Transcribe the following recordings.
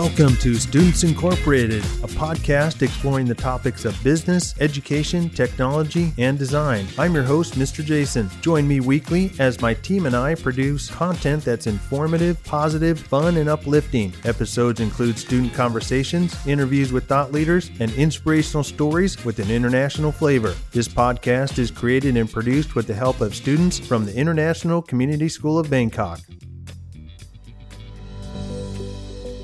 Welcome to Students Incorporated, a podcast exploring the topics of business, education, technology, and design. I'm your host, Mr. Jason. Join me weekly as my team and I produce content that's informative, positive, fun, and uplifting. Episodes include student conversations, interviews with thought leaders, and inspirational stories with an international flavor. This podcast is created and produced with the help of students from the International Community School of Bangkok.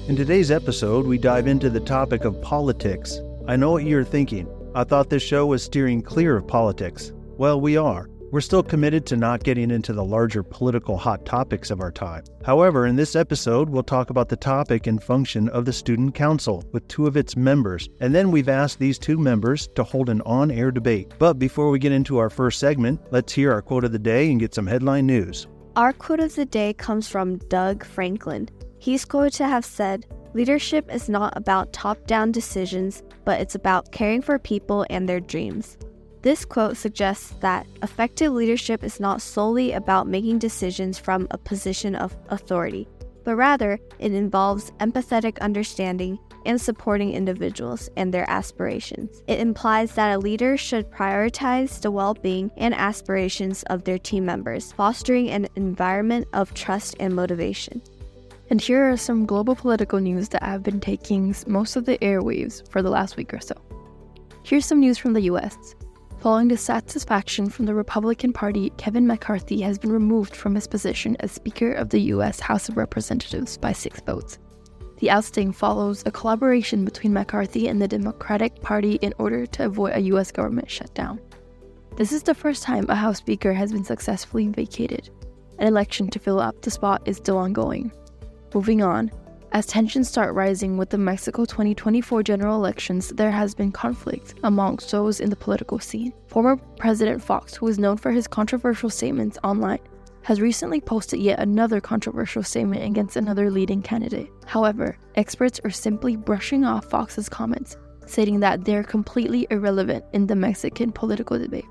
In today's episode, we dive into the topic of politics. I know what you're thinking. I thought this show was steering clear of politics. Well, we are. We're still committed to not getting into the larger political hot topics of our time. However, in this episode, we'll talk about the topic and function of the Student Council with two of its members, and then we've asked these two members to hold an on air debate. But before we get into our first segment, let's hear our quote of the day and get some headline news. Our quote of the day comes from Doug Franklin. He's quoted to have said, Leadership is not about top down decisions, but it's about caring for people and their dreams. This quote suggests that effective leadership is not solely about making decisions from a position of authority, but rather it involves empathetic understanding and supporting individuals and their aspirations. It implies that a leader should prioritize the well being and aspirations of their team members, fostering an environment of trust and motivation. And here are some global political news that have been taking most of the airwaves for the last week or so. Here's some news from the US. Following dissatisfaction from the Republican Party, Kevin McCarthy has been removed from his position as Speaker of the US House of Representatives by six votes. The ousting follows a collaboration between McCarthy and the Democratic Party in order to avoid a US government shutdown. This is the first time a House Speaker has been successfully vacated. An election to fill up the spot is still ongoing. Moving on, as tensions start rising with the Mexico 2024 general elections, there has been conflict amongst those in the political scene. Former President Fox, who is known for his controversial statements online, has recently posted yet another controversial statement against another leading candidate. However, experts are simply brushing off Fox's comments, stating that they're completely irrelevant in the Mexican political debate.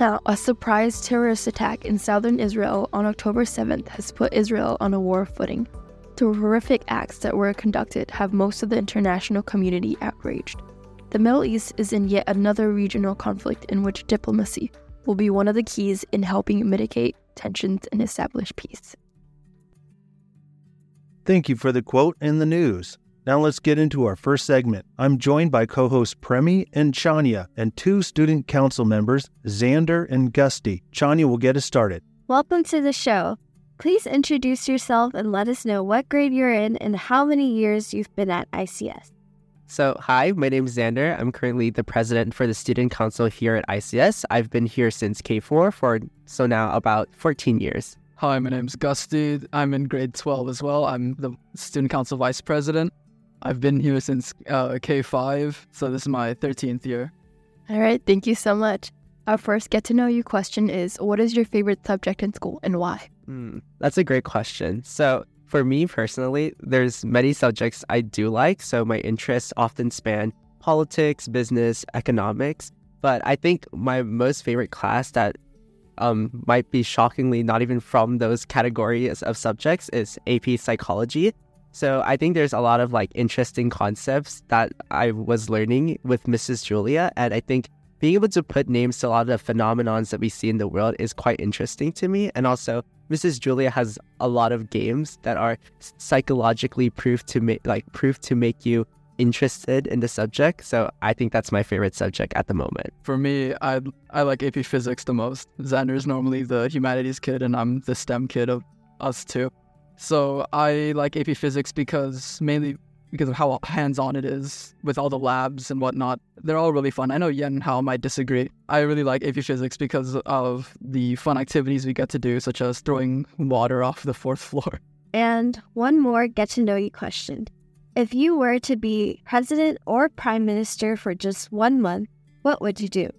Now, a surprise terrorist attack in southern Israel on October 7th has put Israel on a war footing, the horrific acts that were conducted have most of the international community outraged. The Middle East is in yet another regional conflict in which diplomacy will be one of the keys in helping mitigate tensions and establish peace. Thank you for the quote and the news. Now let's get into our first segment. I'm joined by co hosts Premi and Chania and two student council members, Xander and Gusty. Chania will get us started. Welcome to the show. Please introduce yourself and let us know what grade you're in and how many years you've been at ICS. So, hi, my name is Xander. I'm currently the president for the Student Council here at ICS. I've been here since K4 for so now about 14 years. Hi, my name is Gusty. I'm in grade 12 as well. I'm the Student Council Vice President. I've been here since uh, K5, so this is my 13th year. All right, thank you so much. Our first get to know you question is What is your favorite subject in school and why? Mm, that's a great question. So, for me personally, there's many subjects I do like. So, my interests often span politics, business, economics. But I think my most favorite class that um, might be shockingly not even from those categories of subjects is AP Psychology. So I think there's a lot of like interesting concepts that I was learning with Mrs. Julia, and I think being able to put names to a lot of the phenomenons that we see in the world is quite interesting to me. And also, Mrs. Julia has a lot of games that are psychologically proved to make like proved to make you interested in the subject. So I think that's my favorite subject at the moment. For me, I I like AP Physics the most. Xander is normally the humanities kid, and I'm the STEM kid of us two. So I like AP Physics because mainly because of how hands-on it is with all the labs and whatnot. They're all really fun. I know Yen and Hao might disagree. I really like AP Physics because of the fun activities we get to do, such as throwing water off the fourth floor. And one more get to know you question. If you were to be president or prime minister for just one month, what would you do?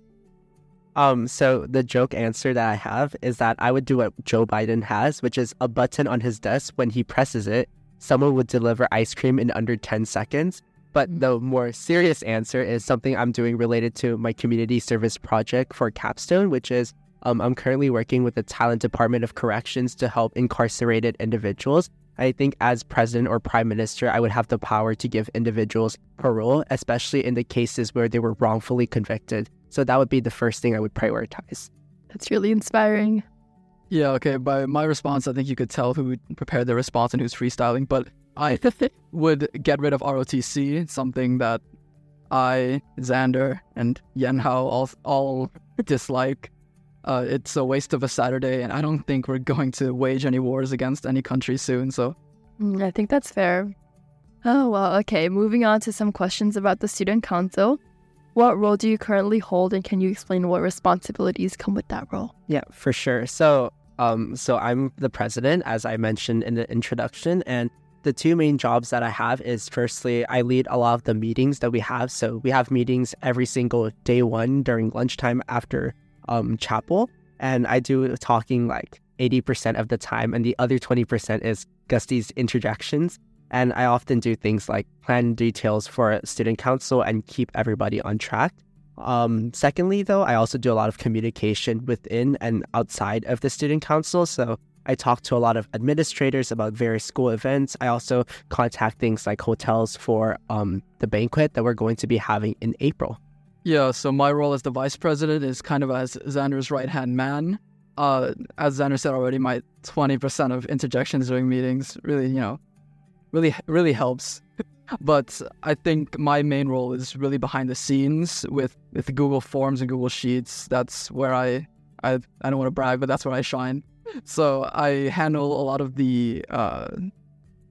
Um, so the joke answer that I have is that I would do what Joe Biden has, which is a button on his desk when he presses it, someone would deliver ice cream in under 10 seconds. But mm. the more serious answer is something I'm doing related to my community service project for Capstone, which is um, I'm currently working with the Thailand Department of Corrections to help incarcerated individuals I think as president or prime minister, I would have the power to give individuals parole, especially in the cases where they were wrongfully convicted. So that would be the first thing I would prioritize. That's really inspiring. Yeah, okay. By my response, I think you could tell who prepared the response and who's freestyling, but I would get rid of ROTC, something that I, Xander, and Yenhao all, all dislike. Uh, it's a waste of a Saturday, and I don't think we're going to wage any wars against any country soon. So, mm, I think that's fair. Oh, well, okay. Moving on to some questions about the Student Council. What role do you currently hold, and can you explain what responsibilities come with that role? Yeah, for sure. So, um, so I'm the president, as I mentioned in the introduction, and the two main jobs that I have is firstly, I lead a lot of the meetings that we have. So we have meetings every single day one during lunchtime after um, chapel, and I do talking like 80% of the time, and the other 20% is Gusty's interjections. And I often do things like plan details for student council and keep everybody on track. Um, secondly, though, I also do a lot of communication within and outside of the student council. So I talk to a lot of administrators about various school events. I also contact things like hotels for um, the banquet that we're going to be having in April. Yeah, so my role as the vice president is kind of as Xander's right hand man. Uh, as Xander said already, my 20% of interjections during meetings really, you know, really, really helps. But I think my main role is really behind the scenes with, with Google Forms and Google Sheets. That's where I, I, I don't want to brag, but that's where I shine. So I handle a lot of the, uh,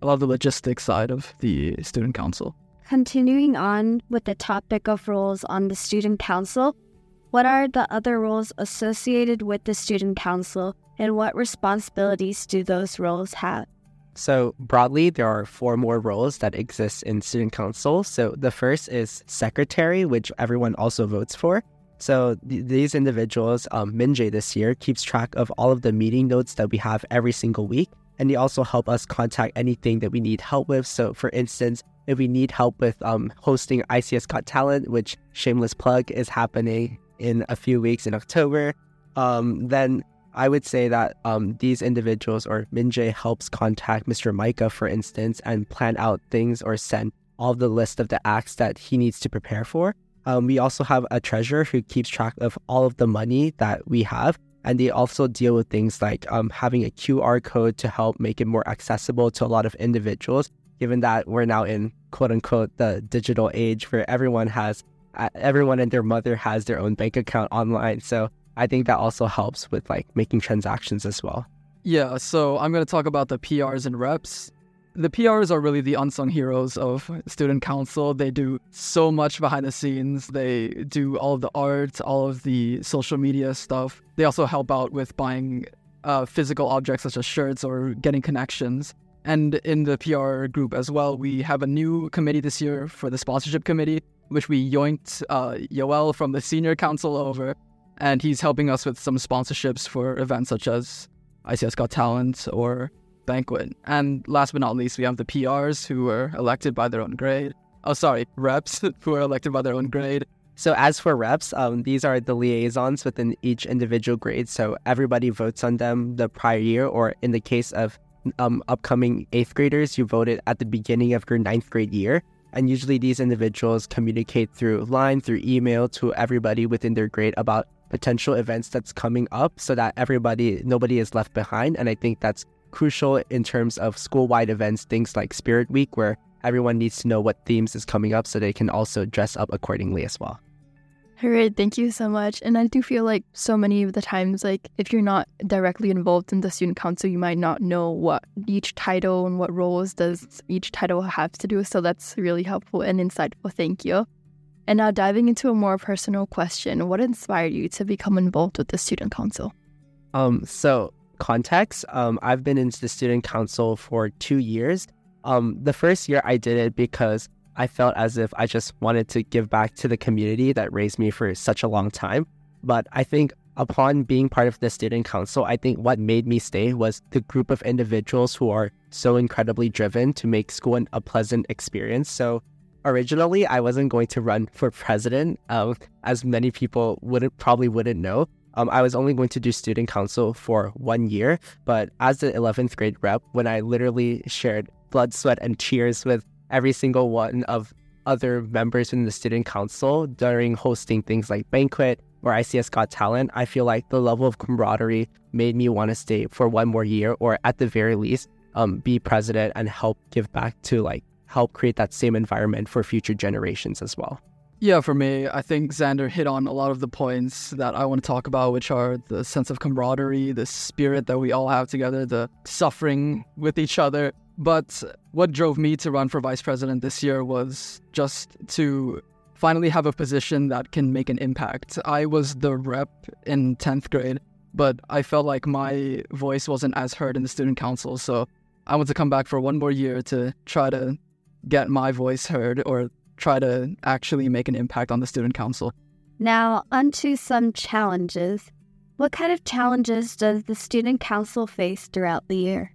a lot of the logistics side of the student council. Continuing on with the topic of roles on the Student Council, what are the other roles associated with the Student Council and what responsibilities do those roles have? So, broadly, there are four more roles that exist in Student Council. So, the first is Secretary, which everyone also votes for. So, th- these individuals, um, Minjay this year, keeps track of all of the meeting notes that we have every single week. And they also help us contact anything that we need help with. So, for instance, if we need help with um, hosting ICS Got Talent, which shameless plug is happening in a few weeks in October, um, then I would say that um, these individuals or Minjay helps contact Mr. Micah, for instance, and plan out things or send all the list of the acts that he needs to prepare for. Um, we also have a treasurer who keeps track of all of the money that we have. And they also deal with things like um, having a QR code to help make it more accessible to a lot of individuals given that we're now in quote unquote the digital age where everyone has uh, everyone and their mother has their own bank account online so i think that also helps with like making transactions as well. Yeah so i'm going to talk about the prs and reps. The prs are really the unsung heroes of student council. They do so much behind the scenes. They do all of the art all of the social media stuff. They also help out with buying uh, physical objects such as shirts or getting connections. And in the PR group as well, we have a new committee this year for the sponsorship committee, which we yoinked uh, Yoel from the senior council over, and he's helping us with some sponsorships for events such as ICS Got Talent or Banquet. And last but not least, we have the PRs who were elected by their own grade. Oh, sorry, reps who are elected by their own grade. So as for reps, um, these are the liaisons within each individual grade. So everybody votes on them the prior year, or in the case of um, upcoming eighth graders, you voted at the beginning of your ninth grade year. And usually these individuals communicate through line, through email to everybody within their grade about potential events that's coming up so that everybody, nobody is left behind. And I think that's crucial in terms of school wide events, things like Spirit Week, where everyone needs to know what themes is coming up so they can also dress up accordingly as well. All right, thank you so much. And I do feel like so many of the times, like if you're not directly involved in the student council, you might not know what each title and what roles does each title have to do. So that's really helpful and insightful. Thank you. And now diving into a more personal question, what inspired you to become involved with the student council? Um, so context, um, I've been into the student council for two years. Um, the first year I did it because I felt as if I just wanted to give back to the community that raised me for such a long time. But I think upon being part of the student council, I think what made me stay was the group of individuals who are so incredibly driven to make school a pleasant experience. So originally, I wasn't going to run for president, um, as many people wouldn't probably wouldn't know. um, I was only going to do student council for one year. But as the 11th grade rep, when I literally shared blood, sweat, and tears with every single one of other members in the student council during hosting things like banquet or ICS Got Talent, I feel like the level of camaraderie made me want to stay for one more year, or at the very least, um, be president and help give back to like help create that same environment for future generations as well. Yeah, for me, I think Xander hit on a lot of the points that I want to talk about, which are the sense of camaraderie, the spirit that we all have together, the suffering with each other. But what drove me to run for vice president this year was just to finally have a position that can make an impact. I was the rep in 10th grade, but I felt like my voice wasn't as heard in the student council. So I want to come back for one more year to try to get my voice heard or try to actually make an impact on the student council. Now, onto some challenges. What kind of challenges does the student council face throughout the year?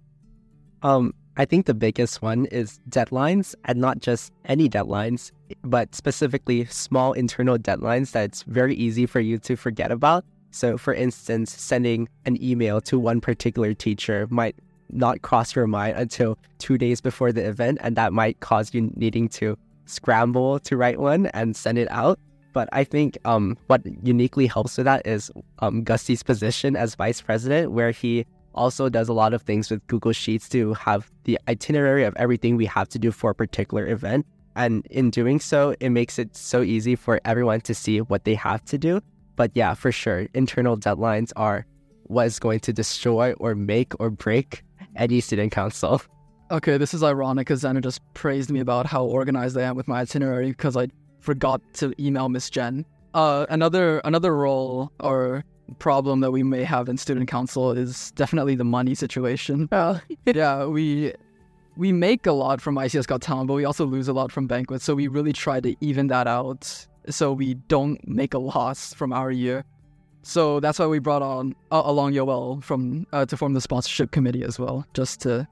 Um, I think the biggest one is deadlines, and not just any deadlines, but specifically small internal deadlines that's very easy for you to forget about. So, for instance, sending an email to one particular teacher might not cross your mind until two days before the event, and that might cause you needing to scramble to write one and send it out. But I think um, what uniquely helps with that is um, Gusty's position as vice president, where he also does a lot of things with Google Sheets to have the itinerary of everything we have to do for a particular event. And in doing so, it makes it so easy for everyone to see what they have to do. But yeah, for sure, internal deadlines are what is going to destroy or make or break any student council. Okay, this is ironic because Xander just praised me about how organized I am with my itinerary because I forgot to email Miss Jen. Uh, another another role or problem that we may have in student council is definitely the money situation. Oh. yeah, we we make a lot from ICS Got Talent, but we also lose a lot from banquets. So we really try to even that out so we don't make a loss from our year. So that's why we brought on uh, along Yoel from uh, to form the sponsorship committee as well, just to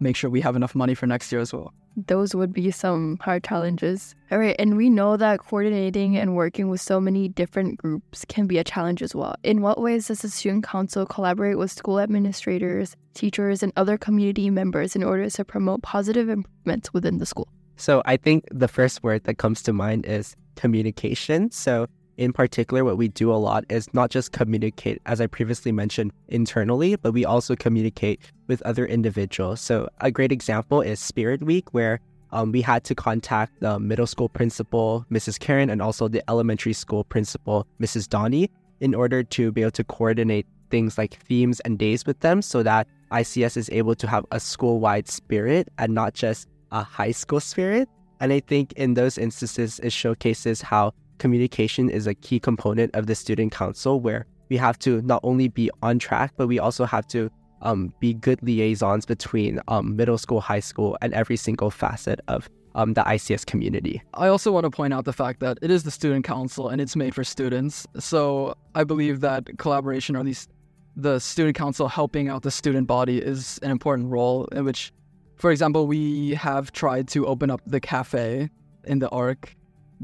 make sure we have enough money for next year as well. Those would be some hard challenges. All right, and we know that coordinating and working with so many different groups can be a challenge as well. In what ways does the student council collaborate with school administrators, teachers, and other community members in order to promote positive improvements within the school? So I think the first word that comes to mind is communication. So in particular, what we do a lot is not just communicate, as I previously mentioned, internally, but we also communicate with other individuals. So, a great example is Spirit Week, where um, we had to contact the middle school principal, Mrs. Karen, and also the elementary school principal, Mrs. Donnie, in order to be able to coordinate things like themes and days with them so that ICS is able to have a school wide spirit and not just a high school spirit. And I think in those instances, it showcases how communication is a key component of the student council where we have to not only be on track, but we also have to um, be good liaisons between um, middle school, high school, and every single facet of um, the ICS community. I also want to point out the fact that it is the student council and it's made for students. So I believe that collaboration, or least the student council helping out the student body, is an important role in which, for example, we have tried to open up the cafe in the ARC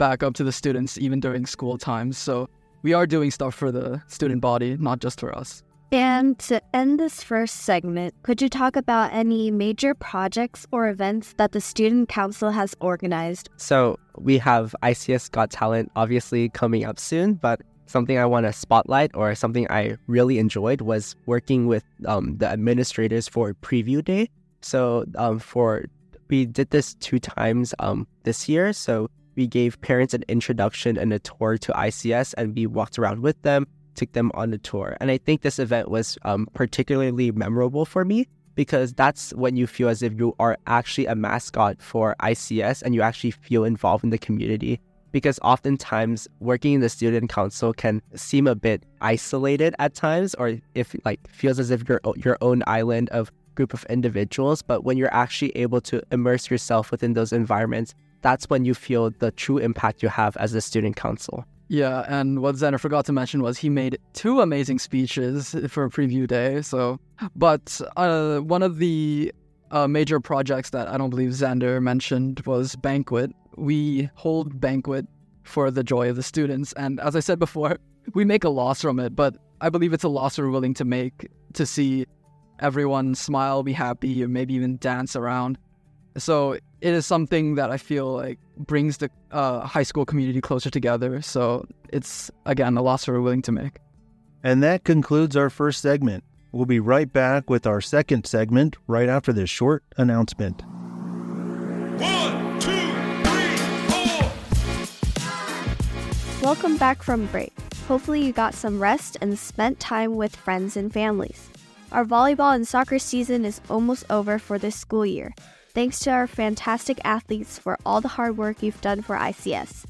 back up to the students even during school times. So we are doing stuff for the student body, not just for us. And to end this first segment, could you talk about any major projects or events that the Student Council has organized? So we have ICS Got Talent obviously coming up soon, but something I want to spotlight or something I really enjoyed was working with um, the administrators for Preview Day. So um, for we did this two times um, this year. So we gave parents an introduction and a tour to ICS, and we walked around with them, took them on the tour. And I think this event was um, particularly memorable for me because that's when you feel as if you are actually a mascot for ICS and you actually feel involved in the community. Because oftentimes working in the student council can seem a bit isolated at times, or if like feels as if you're your own island of group of individuals. But when you're actually able to immerse yourself within those environments, that's when you feel the true impact you have as a student council. Yeah, and what Xander forgot to mention was he made two amazing speeches for preview day. So, but uh, one of the uh, major projects that I don't believe Xander mentioned was banquet. We hold banquet for the joy of the students, and as I said before, we make a loss from it. But I believe it's a loss we're willing to make to see everyone smile, be happy, or maybe even dance around. So it is something that I feel like brings the uh, high school community closer together. So it's again a loss we're willing to make. And that concludes our first segment. We'll be right back with our second segment right after this short announcement. One, two, three, four. Welcome back from break. Hopefully, you got some rest and spent time with friends and families. Our volleyball and soccer season is almost over for this school year. Thanks to our fantastic athletes for all the hard work you've done for ICS.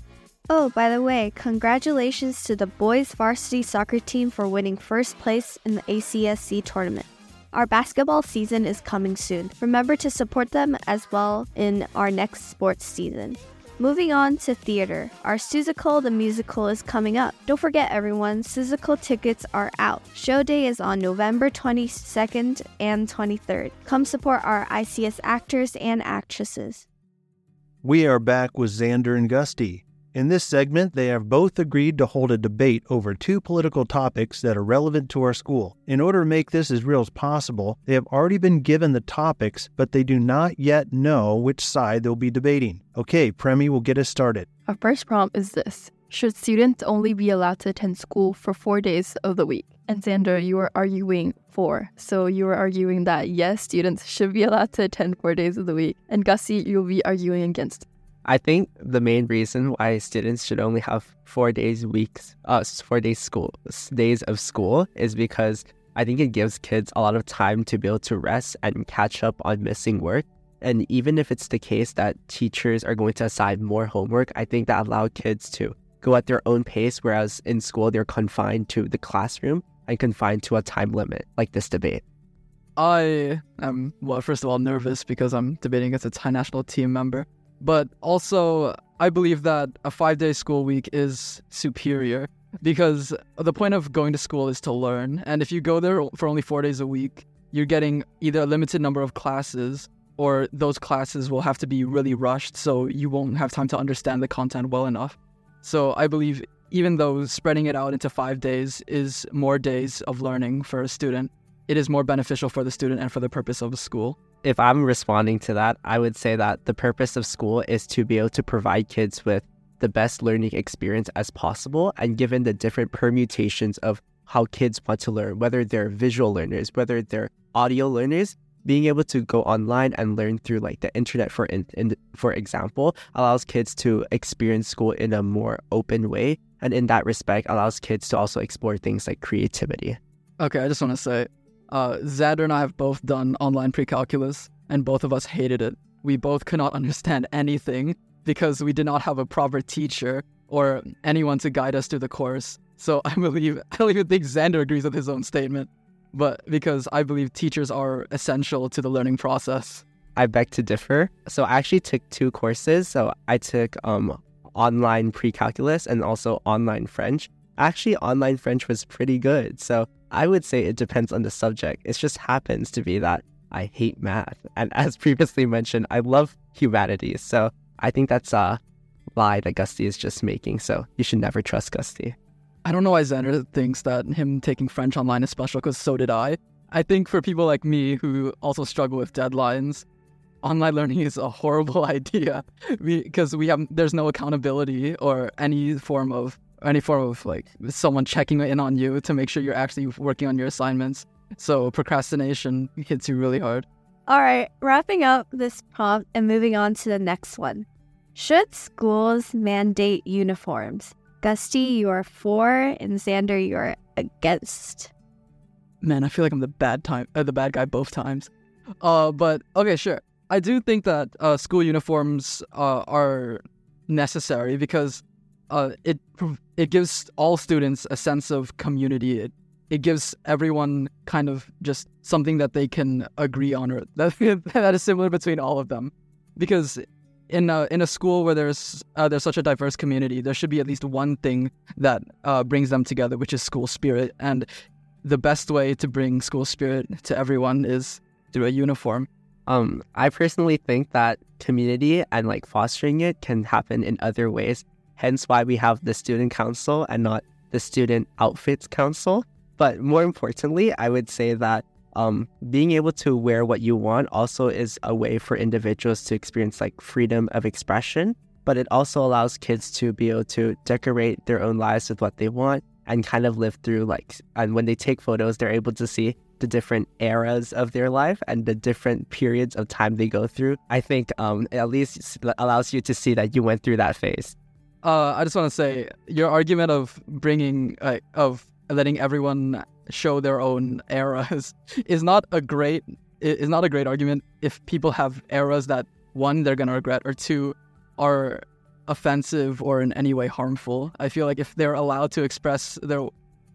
Oh, by the way, congratulations to the boys varsity soccer team for winning first place in the ACSC tournament. Our basketball season is coming soon. Remember to support them as well in our next sports season. Moving on to theater, our Seussical the musical is coming up. Don't forget, everyone, Seussical tickets are out. Show day is on November 22nd and 23rd. Come support our ICS actors and actresses. We are back with Xander and Gusty. In this segment, they have both agreed to hold a debate over two political topics that are relevant to our school. In order to make this as real as possible, they have already been given the topics, but they do not yet know which side they'll be debating. Okay, Premi will get us started. Our first prompt is this Should students only be allowed to attend school for four days of the week? And Xander, you are arguing for. So you are arguing that yes, students should be allowed to attend four days of the week. And Gusty, you'll be arguing against. I think the main reason why students should only have four days weeks, uh, four days school days of school is because I think it gives kids a lot of time to be able to rest and catch up on missing work. And even if it's the case that teachers are going to assign more homework, I think that allow kids to go at their own pace, whereas in school they're confined to the classroom and confined to a time limit, like this debate. I am well, first of all, nervous because I'm debating as a Thai national team member. But also, I believe that a five day school week is superior because the point of going to school is to learn. And if you go there for only four days a week, you're getting either a limited number of classes or those classes will have to be really rushed so you won't have time to understand the content well enough. So I believe even though spreading it out into five days is more days of learning for a student, it is more beneficial for the student and for the purpose of the school if I'm responding to that, I would say that the purpose of school is to be able to provide kids with the best learning experience as possible. And given the different permutations of how kids want to learn, whether they're visual learners, whether they're audio learners, being able to go online and learn through like the internet, for in, in, for example, allows kids to experience school in a more open way, and in that respect, allows kids to also explore things like creativity. Okay, I just want to say uh, and I have both done online pre-calculus, and both of us hated it. We both could not understand anything because we did not have a proper teacher or anyone to guide us through the course. So I believe I don't even think Xander agrees with his own statement, but because I believe teachers are essential to the learning process. I beg to differ. So I actually took two courses. So I took um, online pre-calculus and also online French. Actually, online French was pretty good. So I would say it depends on the subject. It just happens to be that I hate math. And as previously mentioned, I love humanities. So I think that's a lie that Gusty is just making. So you should never trust Gusty. I don't know why Xander thinks that him taking French online is special because so did I. I think for people like me who also struggle with deadlines, online learning is a horrible idea because we have there's no accountability or any form of any form of like someone checking in on you to make sure you're actually working on your assignments. So procrastination hits you really hard. All right, wrapping up this prompt and moving on to the next one. Should schools mandate uniforms? Gusty, you're for, and Xander, you're against. Man, I feel like I'm the bad time, uh, the bad guy both times. Uh, but okay, sure. I do think that uh, school uniforms uh, are necessary because uh, it it gives all students a sense of community. It, it gives everyone kind of just something that they can agree on, or that that is similar between all of them. Because in a, in a school where there's uh, there's such a diverse community, there should be at least one thing that uh, brings them together, which is school spirit. And the best way to bring school spirit to everyone is through a uniform. Um, I personally think that community and like fostering it can happen in other ways hence why we have the student council and not the student outfits council. But more importantly, I would say that um, being able to wear what you want also is a way for individuals to experience like freedom of expression. But it also allows kids to be able to decorate their own lives with what they want and kind of live through like, and when they take photos, they're able to see the different eras of their life and the different periods of time they go through. I think um, at least allows you to see that you went through that phase. Uh, I just want to say your argument of bringing uh, of letting everyone show their own eras is not a great is not a great argument if people have eras that one they're gonna regret or two are offensive or in any way harmful. I feel like if they're allowed to express their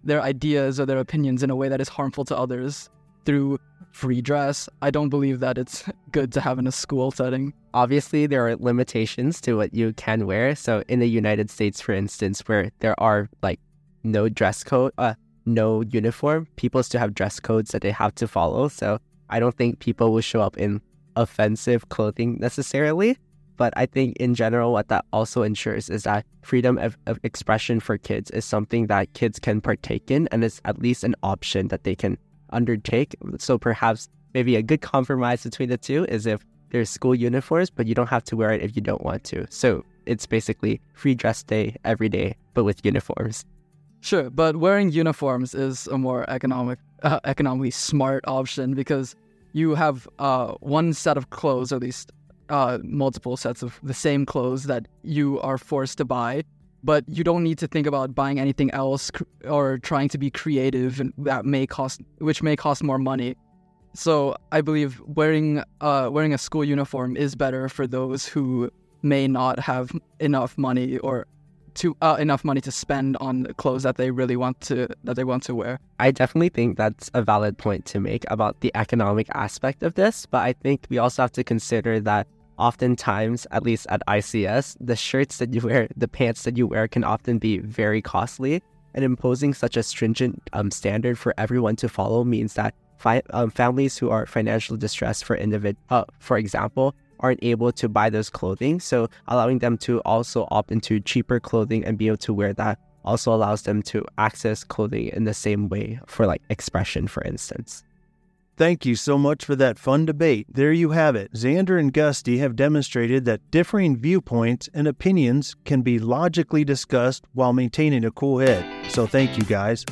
their ideas or their opinions in a way that is harmful to others through free dress, I don't believe that it's good to have in a school setting. Obviously, there are limitations to what you can wear. So, in the United States, for instance, where there are like no dress code, uh, no uniform, people still have dress codes that they have to follow. So, I don't think people will show up in offensive clothing necessarily. But I think in general, what that also ensures is that freedom of, of expression for kids is something that kids can partake in and is at least an option that they can undertake. So perhaps maybe a good compromise between the two is if there's school uniforms, but you don't have to wear it if you don't want to. So it's basically free dress day every day, but with uniforms. Sure, but wearing uniforms is a more economic, uh, economically smart option because you have uh, one set of clothes, or at least uh, multiple sets of the same clothes that you are forced to buy, but you don't need to think about buying anything else or trying to be creative and that may cost, which may cost more money. So I believe wearing uh, wearing a school uniform is better for those who may not have enough money or to uh, enough money to spend on clothes that they really want to that they want to wear. I definitely think that's a valid point to make about the economic aspect of this, but I think we also have to consider that oftentimes, at least at ICS, the shirts that you wear, the pants that you wear can often be very costly. And imposing such a stringent um, standard for everyone to follow means that fi- um, families who are financially distressed, for individ- uh, for example, aren't able to buy those clothing. So allowing them to also opt into cheaper clothing and be able to wear that also allows them to access clothing in the same way for like expression, for instance. Thank you so much for that fun debate. There you have it. Xander and Gusty have demonstrated that differing viewpoints and opinions can be logically discussed while maintaining a cool head. So thank you guys.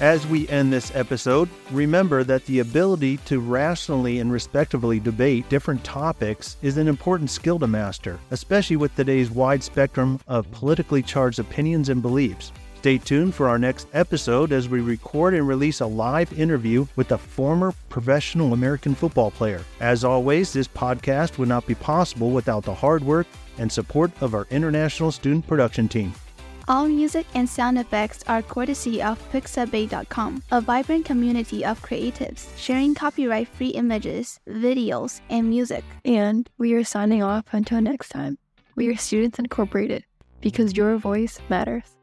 As we end this episode, remember that the ability to rationally and respectfully debate different topics is an important skill to master, especially with today's wide spectrum of politically charged opinions and beliefs. Stay tuned for our next episode as we record and release a live interview with a former professional American football player. As always, this podcast would not be possible without the hard work and support of our international student production team. All music and sound effects are courtesy of Pixabay.com, a vibrant community of creatives sharing copyright free images, videos, and music. And we are signing off until next time. We are Students Incorporated because your voice matters.